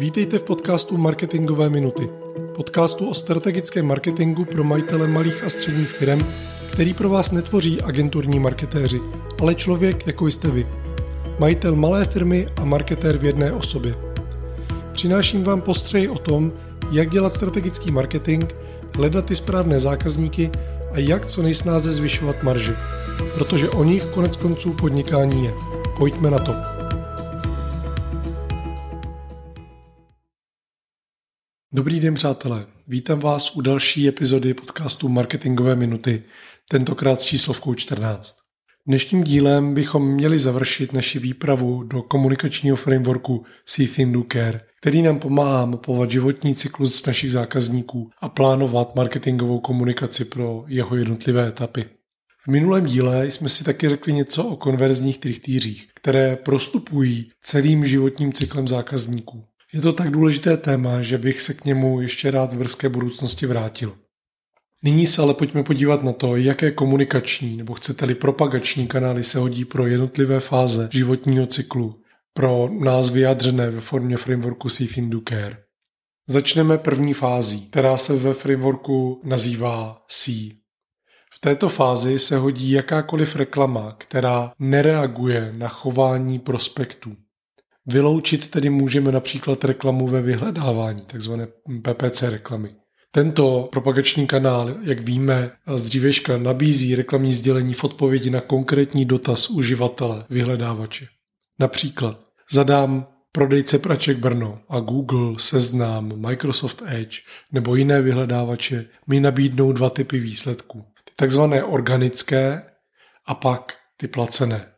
Vítejte v podcastu Marketingové minuty. Podcastu o strategickém marketingu pro majitele malých a středních firm, který pro vás netvoří agenturní marketéři, ale člověk, jako jste vy. Majitel malé firmy a marketér v jedné osobě. Přináším vám postřeji o tom, jak dělat strategický marketing, hledat ty správné zákazníky a jak co nejsnáze zvyšovat marži. Protože o nich konec konců podnikání je. Pojďme na to. Dobrý den, přátelé. Vítám vás u další epizody podcastu Marketingové minuty, tentokrát s číslovkou 14. Dnešním dílem bychom měli završit naši výpravu do komunikačního frameworku See Think Do Care, který nám pomáhá mapovat životní cyklus našich zákazníků a plánovat marketingovou komunikaci pro jeho jednotlivé etapy. V minulém díle jsme si taky řekli něco o konverzních trichtýřích, které prostupují celým životním cyklem zákazníků. Je to tak důležité téma, že bych se k němu ještě rád v brzké budoucnosti vrátil. Nyní se ale pojďme podívat na to, jaké komunikační nebo chcete-li propagační kanály se hodí pro jednotlivé fáze životního cyklu, pro nás vyjádřené ve formě frameworku See Do Care. Začneme první fází, která se ve frameworku nazývá C. V této fázi se hodí jakákoliv reklama, která nereaguje na chování prospektů. Vyloučit tedy můžeme například reklamu ve vyhledávání, takzvané PPC reklamy. Tento propagační kanál, jak víme z dřívěžka, nabízí reklamní sdělení v odpovědi na konkrétní dotaz uživatele vyhledávače. Například zadám prodejce praček Brno a Google, Seznam, Microsoft Edge nebo jiné vyhledávače mi nabídnou dva typy výsledků. Ty takzvané organické a pak ty placené.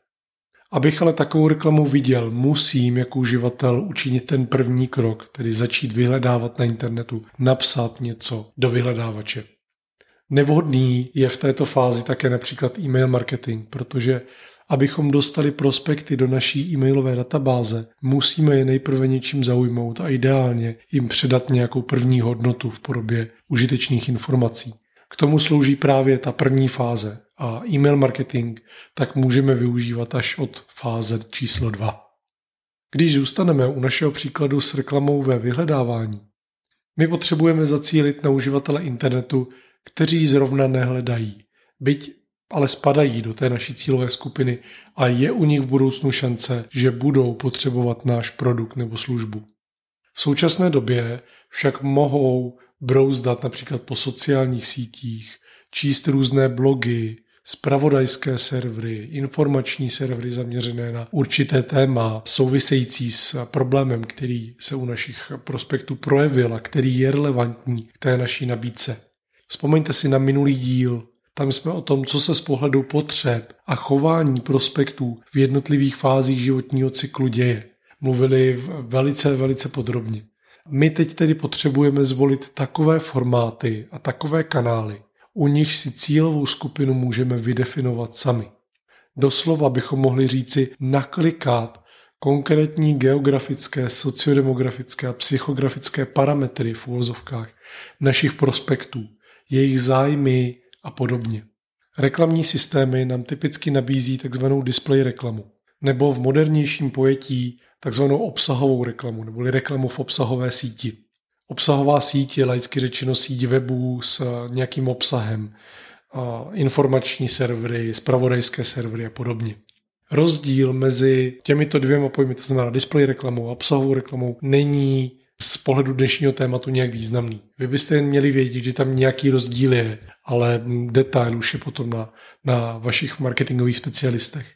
Abych ale takovou reklamu viděl, musím jako uživatel učinit ten první krok, tedy začít vyhledávat na internetu, napsat něco do vyhledávače. Nevhodný je v této fázi také například e-mail marketing, protože abychom dostali prospekty do naší e-mailové databáze, musíme je nejprve něčím zaujmout a ideálně jim předat nějakou první hodnotu v podobě užitečných informací. K tomu slouží právě ta první fáze a e-mail marketing tak můžeme využívat až od fáze číslo 2. Když zůstaneme u našeho příkladu s reklamou ve vyhledávání, my potřebujeme zacílit na uživatele internetu, kteří zrovna nehledají, byť ale spadají do té naší cílové skupiny a je u nich v budoucnu šance, že budou potřebovat náš produkt nebo službu. V současné době však mohou brouzdat například po sociálních sítích, číst různé blogy, spravodajské servery, informační servery zaměřené na určité téma související s problémem, který se u našich prospektů projevil a který je relevantní k té naší nabídce. Vzpomeňte si na minulý díl, tam jsme o tom, co se z pohledu potřeb a chování prospektů v jednotlivých fázích životního cyklu děje. Mluvili velice, velice podrobně. My teď tedy potřebujeme zvolit takové formáty a takové kanály, u nich si cílovou skupinu můžeme vydefinovat sami. Doslova bychom mohli říci naklikat konkrétní geografické, sociodemografické a psychografické parametry v uvozovkách našich prospektů, jejich zájmy a podobně. Reklamní systémy nám typicky nabízí tzv. display reklamu, nebo v modernějším pojetí tzv. obsahovou reklamu, neboli reklamu v obsahové síti. Obsahová síť je laicky řečeno síť webů s nějakým obsahem, informační servery, spravodajské servery a podobně. Rozdíl mezi těmito dvěma pojmy, to znamená display reklamou a obsahovou reklamou, není z pohledu dnešního tématu nějak významný. Vy byste měli vědět, že tam nějaký rozdíl je, ale detail už je potom na, na vašich marketingových specialistech.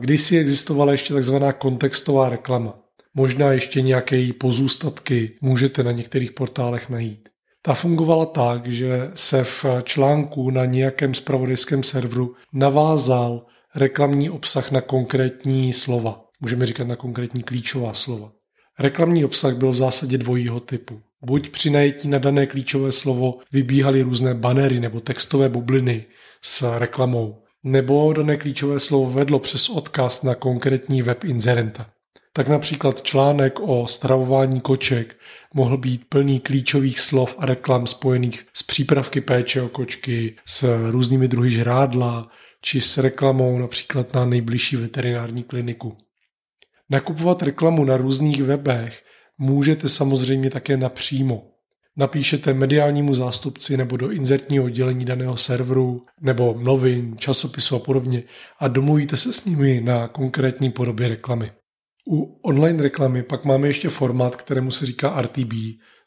Kdysi existovala ještě takzvaná kontextová reklama. Možná ještě nějaké pozůstatky můžete na některých portálech najít. Ta fungovala tak, že se v článku na nějakém spravodajském serveru navázal reklamní obsah na konkrétní slova. Můžeme říkat na konkrétní klíčová slova. Reklamní obsah byl v zásadě dvojího typu. Buď při najetí na dané klíčové slovo vybíhaly různé banery nebo textové bubliny s reklamou, nebo dané klíčové slovo vedlo přes odkaz na konkrétní web inzerenta tak například článek o stravování koček mohl být plný klíčových slov a reklam spojených s přípravky péče o kočky, s různými druhy žrádla, či s reklamou například na nejbližší veterinární kliniku. Nakupovat reklamu na různých webech můžete samozřejmě také napřímo. Napíšete mediálnímu zástupci nebo do inzertního oddělení daného serveru nebo novin, časopisu a podobně a domluvíte se s nimi na konkrétní podobě reklamy. U online reklamy pak máme ještě formát, kterému se říká RTB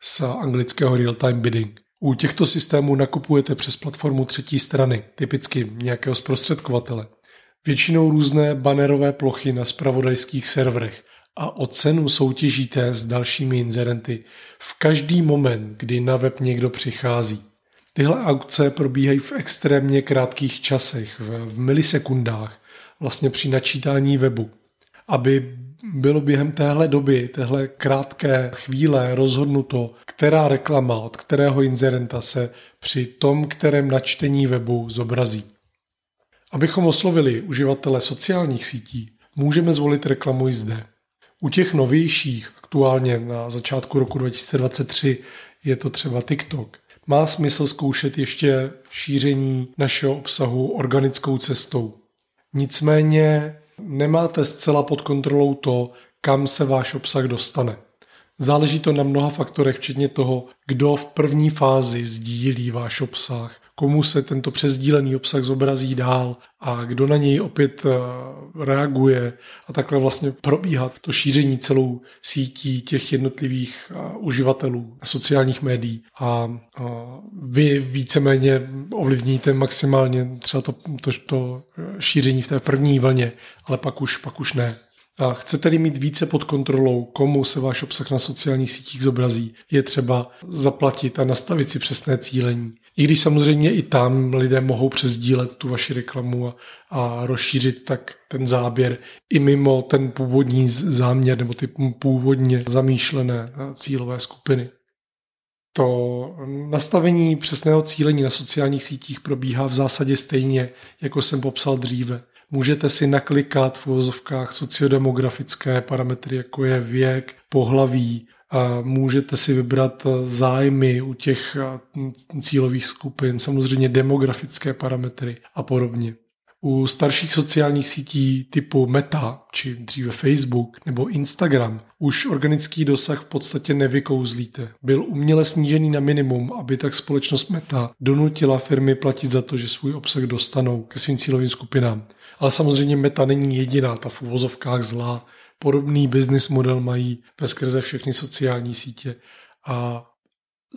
z anglického real-time bidding. U těchto systémů nakupujete přes platformu třetí strany, typicky nějakého zprostředkovatele. Většinou různé banerové plochy na spravodajských serverech a o cenu soutěžíte s dalšími inzerenty v každý moment, kdy na web někdo přichází. Tyhle aukce probíhají v extrémně krátkých časech, v milisekundách, vlastně při načítání webu. Aby bylo během téhle doby, téhle krátké chvíle rozhodnuto, která reklama od kterého inzerenta se při tom, kterém načtení webu zobrazí. Abychom oslovili uživatele sociálních sítí, můžeme zvolit reklamu i zde. U těch novějších, aktuálně na začátku roku 2023, je to třeba TikTok. Má smysl zkoušet ještě šíření našeho obsahu organickou cestou. Nicméně nemáte zcela pod kontrolou to, kam se váš obsah dostane. Záleží to na mnoha faktorech, včetně toho, kdo v první fázi sdílí váš obsah, komu se tento přezdílený obsah zobrazí dál a kdo na něj opět eh, reaguje a takhle vlastně probíhat to šíření celou sítí těch jednotlivých eh, uživatelů sociálních médií a vy víceméně ovlivníte maximálně třeba to, to, to šíření v té první vlně, ale pak už, pak už ne. A chcete-li mít více pod kontrolou, komu se váš obsah na sociálních sítích zobrazí, je třeba zaplatit a nastavit si přesné cílení. I když samozřejmě i tam lidé mohou přezdílet tu vaši reklamu a, a rozšířit tak ten záběr i mimo ten původní záměr nebo ty původně zamýšlené cílové skupiny. To nastavení přesného cílení na sociálních sítích probíhá v zásadě stejně, jako jsem popsal dříve. Můžete si naklikat v uvozovkách sociodemografické parametry, jako je věk, pohlaví, můžete si vybrat zájmy u těch cílových skupin, samozřejmě demografické parametry a podobně. U starších sociálních sítí typu Meta, či dříve Facebook nebo Instagram, už organický dosah v podstatě nevykouzlíte. Byl uměle snížený na minimum, aby tak společnost Meta donutila firmy platit za to, že svůj obsah dostanou ke svým cílovým skupinám. Ale samozřejmě Meta není jediná, ta v uvozovkách zlá. Podobný business model mají skrze všechny sociální sítě a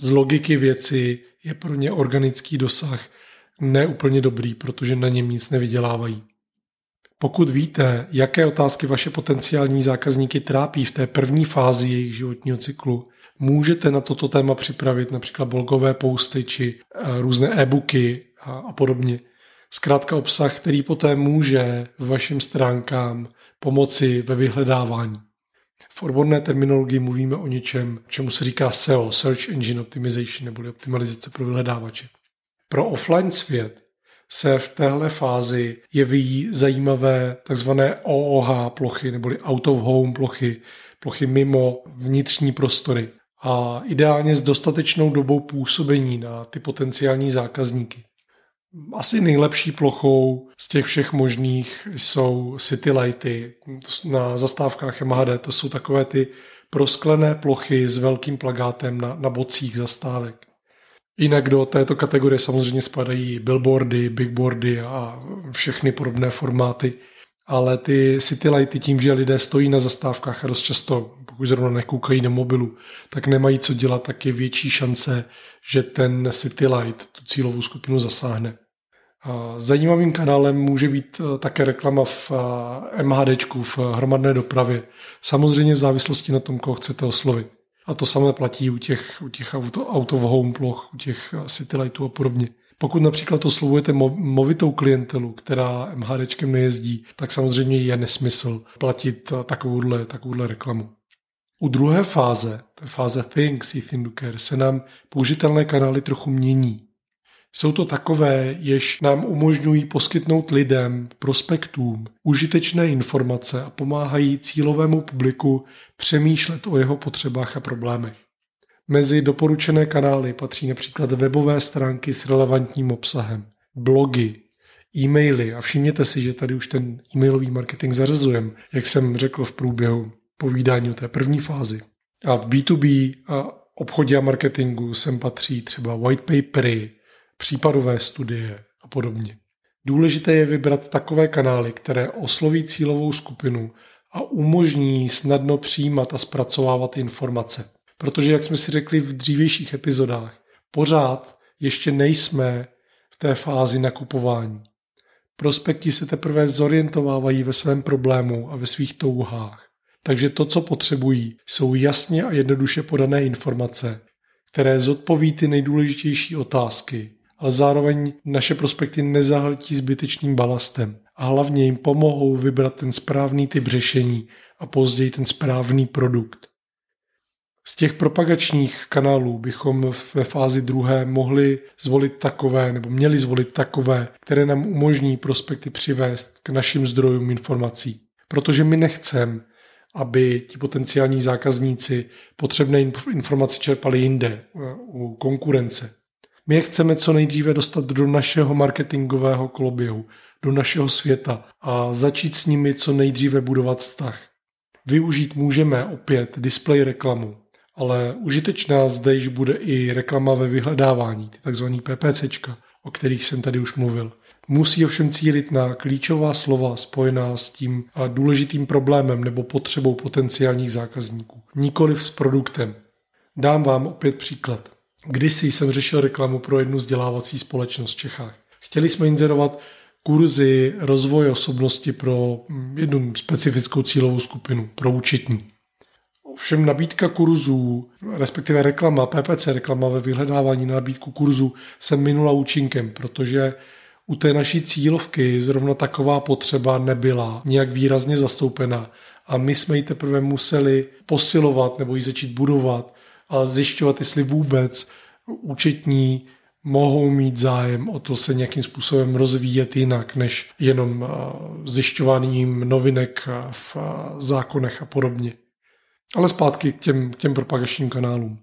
z logiky věci je pro ně organický dosah neúplně dobrý, protože na něm nic nevydělávají. Pokud víte, jaké otázky vaše potenciální zákazníky trápí v té první fázi jejich životního cyklu, můžete na toto téma připravit například blogové posty či eh, různé e-booky a podobně. Zkrátka obsah, který poté může vašim stránkám pomoci ve vyhledávání. V odborné terminologii mluvíme o něčem, čemu se říká SEO, Search Engine Optimization, neboli optimalizace pro vyhledávače. Pro offline svět se v téhle fázi jeví zajímavé tzv. OOH plochy, neboli out of home plochy, plochy mimo vnitřní prostory a ideálně s dostatečnou dobou působení na ty potenciální zákazníky. Asi nejlepší plochou z těch všech možných jsou city lighty na zastávkách MHD. To jsou takové ty prosklené plochy s velkým plagátem na, na bocích zastávek. Jinak do této kategorie samozřejmě spadají billboardy, bigboardy a všechny podobné formáty. Ale ty city lighty tím, že lidé stojí na zastávkách a dost často, pokud zrovna nekoukají na mobilu, tak nemají co dělat, tak je větší šance, že ten city light tu cílovou skupinu zasáhne. Zajímavým kanálem může být eh, také reklama v eh, MHD, v hromadné dopravě. Samozřejmě v závislosti na tom, koho chcete oslovit. A to samé platí u těch, u těch auto, auto home ploch, u těch eh, city lightů a podobně. Pokud například oslovujete movitou klientelu, která MHDčkem nejezdí, tak samozřejmě je nesmysl platit takovouhle, takovouhle reklamu. U druhé fáze, té fáze Things if Inducare, se nám použitelné kanály trochu mění. Jsou to takové, jež nám umožňují poskytnout lidem, prospektům, užitečné informace a pomáhají cílovému publiku přemýšlet o jeho potřebách a problémech. Mezi doporučené kanály patří například webové stránky s relevantním obsahem, blogy, e-maily a všimněte si, že tady už ten e-mailový marketing zařazujeme, jak jsem řekl v průběhu povídání o té první fázi. A v B2B a obchodě a marketingu sem patří třeba white papery, případové studie a podobně. Důležité je vybrat takové kanály, které osloví cílovou skupinu a umožní snadno přijímat a zpracovávat informace. Protože, jak jsme si řekli v dřívějších epizodách, pořád ještě nejsme v té fázi nakupování. Prospekti se teprve zorientovávají ve svém problému a ve svých touhách. Takže to, co potřebují, jsou jasně a jednoduše podané informace, které zodpoví ty nejdůležitější otázky, ale zároveň naše prospekty nezahltí zbytečným balastem a hlavně jim pomohou vybrat ten správný typ řešení a později ten správný produkt. Z těch propagačních kanálů bychom ve fázi druhé mohli zvolit takové, nebo měli zvolit takové, které nám umožní prospekty přivést k našim zdrojům informací. Protože my nechceme, aby ti potenciální zákazníci potřebné informace čerpali jinde, u konkurence. My je chceme co nejdříve dostat do našeho marketingového koloběhu, do našeho světa a začít s nimi co nejdříve budovat vztah. Využít můžeme opět display reklamu, ale užitečná zde již bude i reklama ve vyhledávání, tzv. PPCčka, o kterých jsem tady už mluvil. Musí ovšem cílit na klíčová slova spojená s tím důležitým problémem nebo potřebou potenciálních zákazníků, nikoliv s produktem. Dám vám opět příklad. Kdysi jsem řešil reklamu pro jednu vzdělávací společnost v Čechách. Chtěli jsme inzerovat kurzy rozvoje osobnosti pro jednu specifickou cílovou skupinu, pro účetní. Ovšem nabídka kurzů, respektive reklama, PPC reklama ve vyhledávání na nabídku kurzu se minula účinkem, protože u té naší cílovky zrovna taková potřeba nebyla nějak výrazně zastoupena a my jsme ji teprve museli posilovat nebo ji začít budovat a zjišťovat, jestli vůbec účetní mohou mít zájem o to se nějakým způsobem rozvíjet jinak, než jenom zjišťováním novinek v zákonech a podobně. Ale zpátky k těm, k těm propagačním kanálům.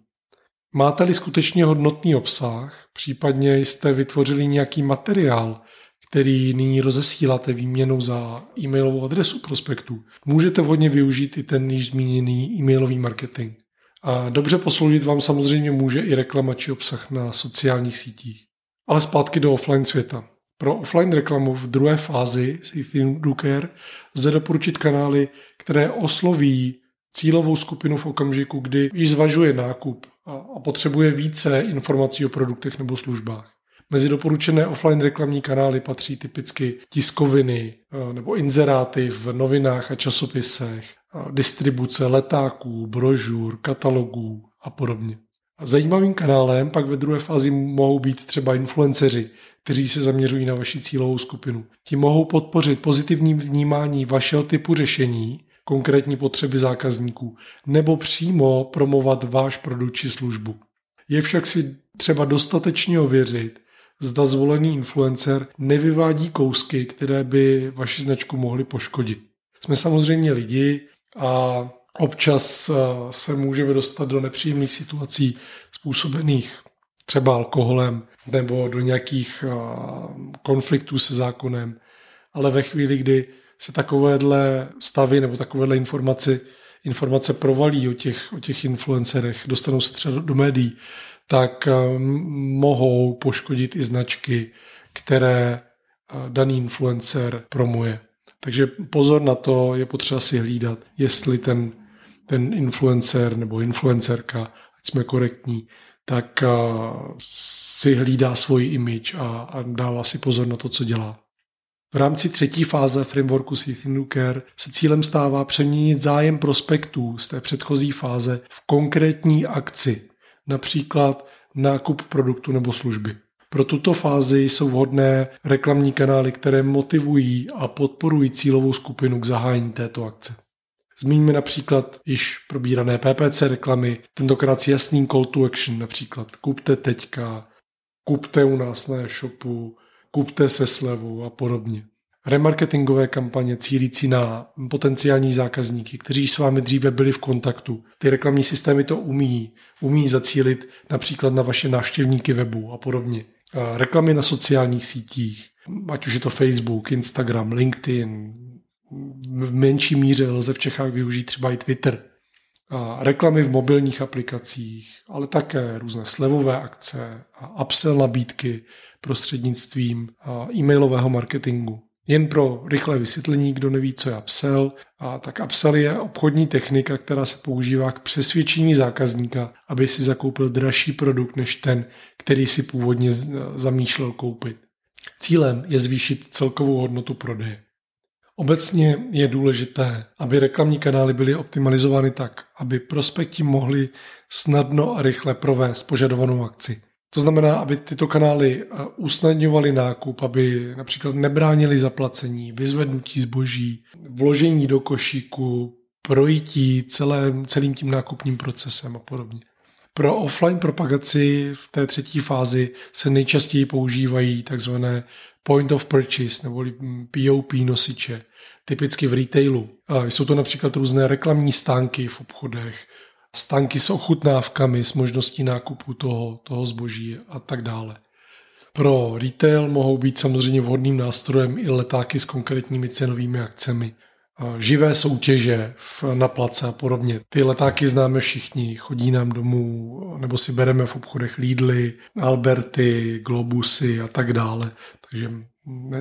Máte-li skutečně hodnotný obsah, případně jste vytvořili nějaký materiál, který nyní rozesíláte výměnou za e-mailovou adresu prospektu, můžete vhodně využít i ten již zmíněný e-mailový marketing. A dobře posloužit vám samozřejmě může i reklama či obsah na sociálních sítích. Ale zpátky do offline světa. Pro offline reklamu v druhé fázi Safety Care lze doporučit kanály, které osloví cílovou skupinu v okamžiku, kdy již zvažuje nákup a potřebuje více informací o produktech nebo službách. Mezi doporučené offline reklamní kanály patří typicky tiskoviny eh, nebo inzeráty v novinách a časopisech, distribuce letáků, brožur, katalogů a podobně. Zajímavým kanálem pak ve druhé fázi mohou být třeba influenceři, kteří se zaměřují na vaši cílovou skupinu. Ti mohou podpořit pozitivní vnímání vašeho typu řešení, konkrétní potřeby zákazníků, nebo přímo promovat váš produkt či službu. Je však si třeba dostatečně ověřit, zda zvolený influencer nevyvádí kousky, které by vaši značku mohly poškodit. Jsme samozřejmě lidi a občas eh, se můžeme dostat do nepříjemných situací způsobených třeba alkoholem nebo do nějakých eh, konfliktů se zákonem. Ale ve chvíli, kdy se takovéhle stavy nebo takovéhle informace, informace provalí o těch, o těch influencerech, dostanou se třeba do, do médií, tak eh, mohou poškodit i značky, které daný influencer promuje. Takže pozor na to, je potřeba si hlídat, jestli ten, ten influencer nebo influencerka, ať jsme korektní, tak eh, si hlídá svoji image a, a dává si pozor na to, co dělá. V rámci třetí fáze frameworku Safety Care se cílem stává přeměnit zájem prospektů z té předchozí fáze v konkrétní akci, například nákup produktu nebo služby. Pro tuto fázi jsou vhodné reklamní kanály, které motivují a podporují cílovou skupinu k zahájení této akce. Zmíníme například již probírané PPC reklamy, tentokrát s jasným call to action, například kupte teďka, kupte u nás na e-shopu, kupte se slevou a podobně. Remarketingové kampaně cílící na potenciální zákazníky, kteří s vámi dříve byli v kontaktu. Ty reklamní systémy to umí. Umí zacílit například na vaše návštěvníky webu a podobně. Reklamy na sociálních sítích, ať už je to Facebook, Instagram, LinkedIn, v menší míře lze v Čechách využít třeba i Twitter. reklamy v mobilních aplikacích, ale také různé slevové akce a upsell nabídky prostřednictvím e-mailového marketingu. Jen pro rychlé vysvětlení, kdo neví, co je upsell, a tak upsell je obchodní technika, která se používá k přesvědčení zákazníka, aby si zakoupil dražší produkt než ten, který si původně zamýšlel koupit. Cílem je zvýšit celkovou hodnotu prodeje. Obecně je důležité, aby reklamní kanály byly optimalizovány tak, aby prospekti mohli snadno a rychle provést požadovanou akci. To znamená, aby tyto kanály eh, usnadňovaly nákup, aby například nebránili zaplacení, vyzvednutí zboží, vložení do košíku, projítí celém, celým tím nákupním procesem a podobně. Pro offline propagaci v té třetí fázi se nejčastěji používají takzvané point of purchase nebo POP nosiče, typicky v retailu. Jsou to například různé reklamní stánky v obchodech, stánky s ochutnávkami, s možností nákupu toho, toho zboží a tak dále. Pro retail mohou být samozřejmě vhodným nástrojem i letáky s konkrétními cenovými akcemi. Živé soutěže na place a podobně. Ty letáky známe všichni, chodí nám domů, nebo si bereme v obchodech Lidly, Alberty, Globusy a tak dále. Takže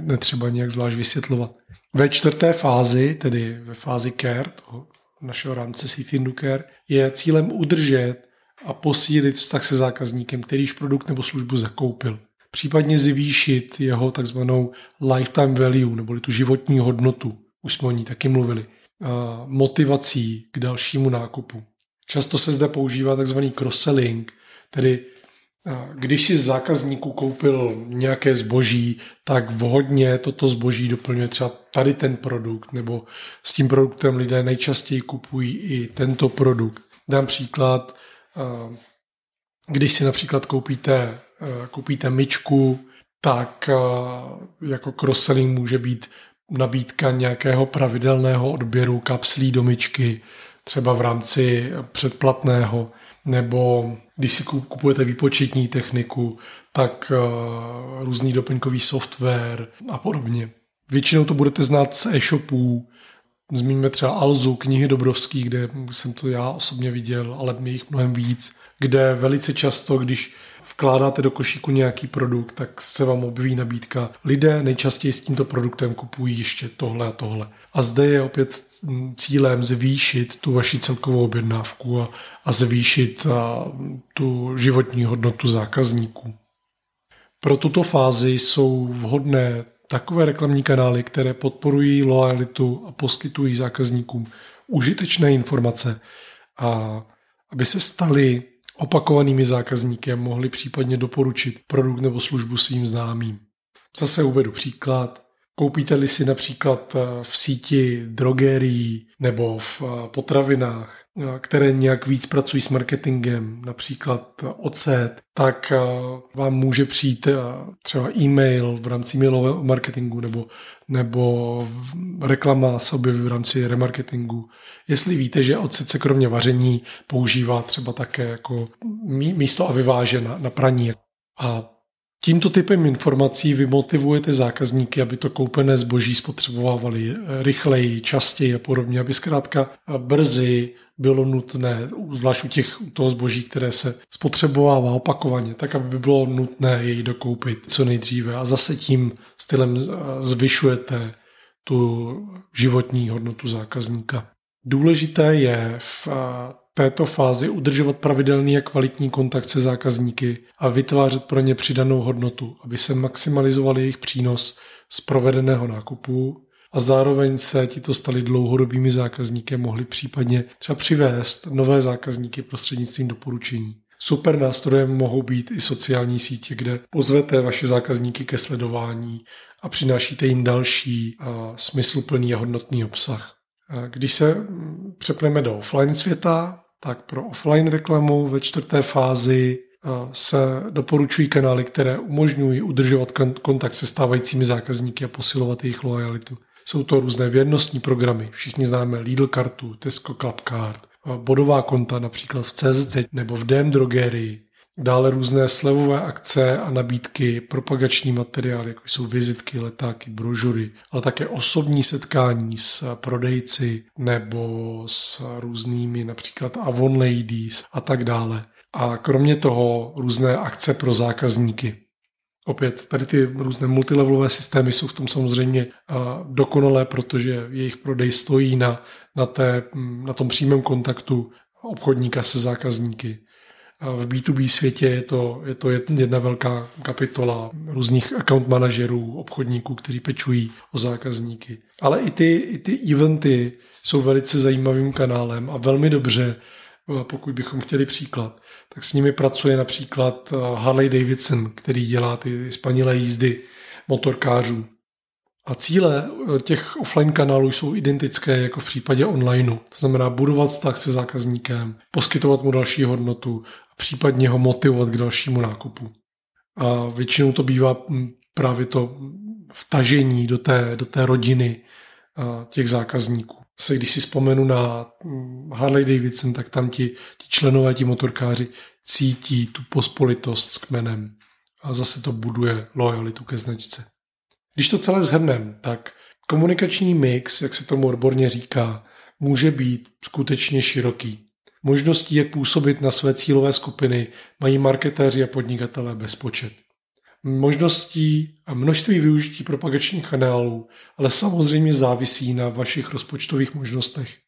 netřeba nějak zvlášť vysvětlovat. Ve čtvrté fázi, tedy ve fázi care, toho našeho rámce Seafindu Care, je cílem udržet a posílit vztah se zákazníkem, kterýž produkt nebo službu zakoupil. Případně zvýšit jeho takzvanou lifetime value, neboli tu životní hodnotu. Už jsme o ní taky mluvili. Motivací k dalšímu nákupu. Často se zde používá takzvaný cross-selling, tedy když si z zákazníků koupil nějaké zboží, tak vhodně toto zboží doplňuje třeba tady ten produkt, nebo s tím produktem lidé nejčastěji kupují i tento produkt. Dám příklad, když si například koupíte, koupíte myčku, tak jako cross-selling může být nabídka nějakého pravidelného odběru kapslí do myčky, třeba v rámci předplatného, nebo když si kupujete výpočetní techniku, tak uh, různý doplňkový software a podobně. Většinou to budete znát z e-shopů, Zmíníme třeba Alzu, knihy Dobrovský, kde jsem to já osobně viděl, ale je jich mnohem víc, kde velice často, když vkládáte do košíku nějaký produkt, tak se vám objeví nabídka. Lidé nejčastěji s tímto produktem kupují ještě tohle a tohle. A zde je opět cílem zvýšit tu vaši celkovou objednávku a, a zvýšit a, tu životní hodnotu zákazníků. Pro tuto fázi jsou vhodné takové reklamní kanály, které podporují lojalitu a poskytují zákazníkům užitečné informace a aby se stali opakovanými zákazníkem mohli případně doporučit produkt nebo službu svým známým. Zase uvedu příklad. Koupíte-li si například eh, v síti drogerií nebo v eh, potravinách, eh, které nějak víc pracují s marketingem, například ocet, tak vám může přijít třeba e-mail v rámci mailového marketingu nebo, nebo reklama se objeví v rámci remarketingu. Jestli víte, že ocet se kromě vaření používá třeba také jako místo a vyváže na, na praní. A Tímto typem informací vy motivujete zákazníky, aby to koupené zboží spotřebovávali rychleji, častěji a podobně, aby zkrátka brzy bylo nutné, zvlášť u, těch, u toho zboží, které se spotřebovává opakovaně, tak aby bylo nutné jej dokoupit co nejdříve a zase tím stylem eh, zvyšujete tu životní hodnotu zákazníka. Důležité je v eh, této fázi udržovat pravidelný a kvalitní kontakt se zákazníky a vytvářet pro ně přidanou hodnotu, aby se maximalizoval jejich přínos z provedeného nákupu a zároveň se tito stali dlouhodobými zákazníky mohli případně třeba přivést nové zákazníky prostřednictvím doporučení. Super nástrojem mohou být i sociální sítě, kde pozvete vaše zákazníky ke sledování a přinášíte jim další a smysluplný a hodnotný obsah. Když se přepneme do offline světa, tak pro offline reklamu ve čtvrté fázi se doporučují kanály, které umožňují udržovat kontakt se stávajícími zákazníky a posilovat jejich lojalitu. Jsou to různé věrnostní programy. Všichni známe Lidl kartu, Tesco Club Card, bodová konta například v CZC nebo v DM Drogerii. Dále různé slevové akce a nabídky, propagační materiály, jako jsou vizitky, letáky, brožury, ale také osobní setkání s prodejci nebo s různými například Avon Ladies a tak dále. A kromě toho různé akce pro zákazníky. Opět, tady ty různé multilevelové systémy jsou v tom samozřejmě dokonalé, protože jejich prodej stojí na, na, té, na tom přímém kontaktu obchodníka se zákazníky. V B2B světě je to, je to jedna velká kapitola různých account manažerů, obchodníků, kteří pečují o zákazníky. Ale i ty, i ty eventy jsou velice zajímavým kanálem a velmi dobře, pokud bychom chtěli příklad, tak s nimi pracuje například Harley Davidson, který dělá ty spanilé jízdy motorkářů. A cíle eh, těch offline kanálů jsou identické jako v případě onlineu. To znamená budovat vztah se zákazníkem, poskytovat mu další hodnotu a případně ho motivovat k dalšímu nákupu. A většinou to bývá hm, právě to vtažení do té, do té rodiny těch zákazníků. Se když si vzpomenu na hm, Harley Davidson, tak tam ti, ti členové, ti motorkáři cítí tu pospolitost s kmenem a zase to buduje lojalitu ke značce. Když to celé zhrnem, tak komunikační mix, jak se tomu odborně říká, může být skutečně široký. Možností, jak působit na své cílové skupiny, mají marketéři a podnikatelé bezpočet. Možností a množství využití propagačních kanálů ale samozřejmě závisí na vašich rozpočtových možnostech.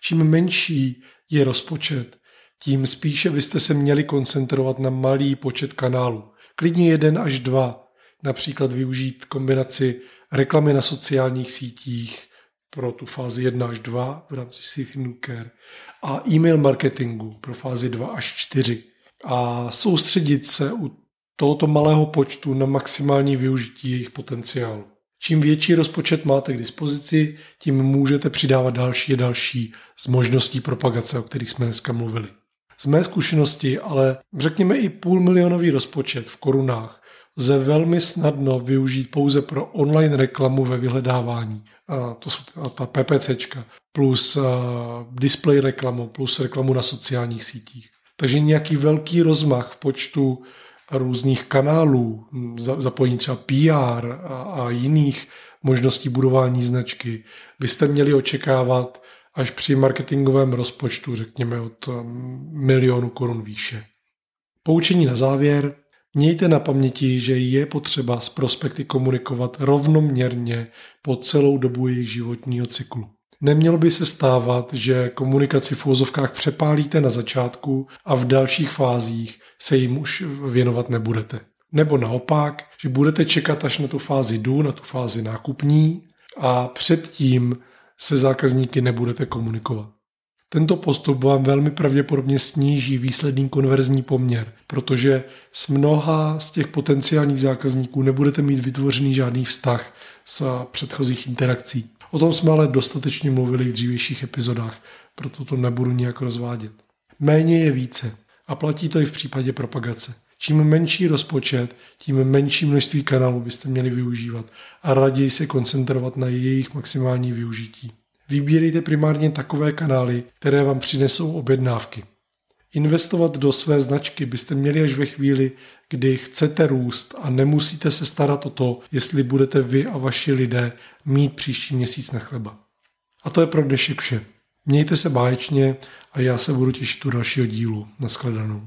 Čím menší je rozpočet, tím spíše byste se měli koncentrovat na malý počet kanálů. Klidně jeden až dva, například využít kombinaci reklamy na sociálních sítích pro tu fázi 1 až 2 v rámci City Care a e-mail marketingu pro fázi 2 až 4 a soustředit se u tohoto malého počtu na maximální využití jejich potenciálu. Čím větší rozpočet máte k dispozici, tím můžete přidávat další a další z možností propagace, o kterých jsme dneska mluvili. Z mé zkušenosti ale řekněme i půl milionový rozpočet v korunách lze velmi snadno využít pouze pro online reklamu ve vyhledávání. A to jsou ta PPCčka, plus display reklamu, plus reklamu na sociálních sítích. Takže nějaký velký rozmach v počtu různých kanálů, zapojení třeba PR a, a jiných možností budování značky, byste měli očekávat až při marketingovém rozpočtu, řekněme od milionu korun výše. Poučení na závěr. Mějte na paměti, že je potřeba s prospekty komunikovat rovnoměrně po celou dobu jejich životního cyklu. Nemělo by se stávat, že komunikaci v úvozovkách přepálíte na začátku a v dalších fázích se jim už věnovat nebudete. Nebo naopak, že budete čekat až na tu fázi dů, na tu fázi nákupní a předtím se zákazníky nebudete komunikovat. Tento postup vám velmi pravděpodobně sníží výsledný konverzní poměr, protože s mnoha z těch potenciálních zákazníků nebudete mít vytvořený žádný vztah z předchozích interakcí. O tom jsme ale dostatečně mluvili v dřívějších epizodách, proto to nebudu nějak rozvádět. Méně je více a platí to i v případě propagace. Čím menší rozpočet, tím menší množství kanálů byste měli využívat a raději se koncentrovat na jejich maximální využití. Vybírejte primárně takové kanály, které vám přinesou objednávky. Investovat do své značky byste měli až ve chvíli, kdy chcete růst a nemusíte se starat o to, jestli budete vy a vaši lidé mít příští měsíc na chleba. A to je pro dnešek vše. Mějte se báječně a já se budu těšit u dalšího dílu. Naschledanou.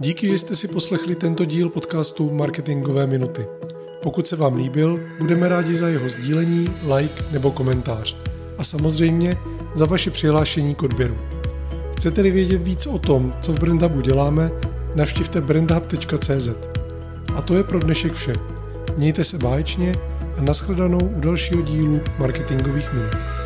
Díky, že jste si poslechli tento díl podcastu Marketingové minuty. Pokud se vám líbil, budeme rádi za jeho sdílení, like nebo komentář. A samozřejmě za vaše přihlášení k odběru. Chcete-li vědět víc o tom, co v Brandhubu děláme, navštivte brandhub.cz. A to je pro dnešek vše. Mějte se báječně a nashledanou u dalšího dílu marketingových minut.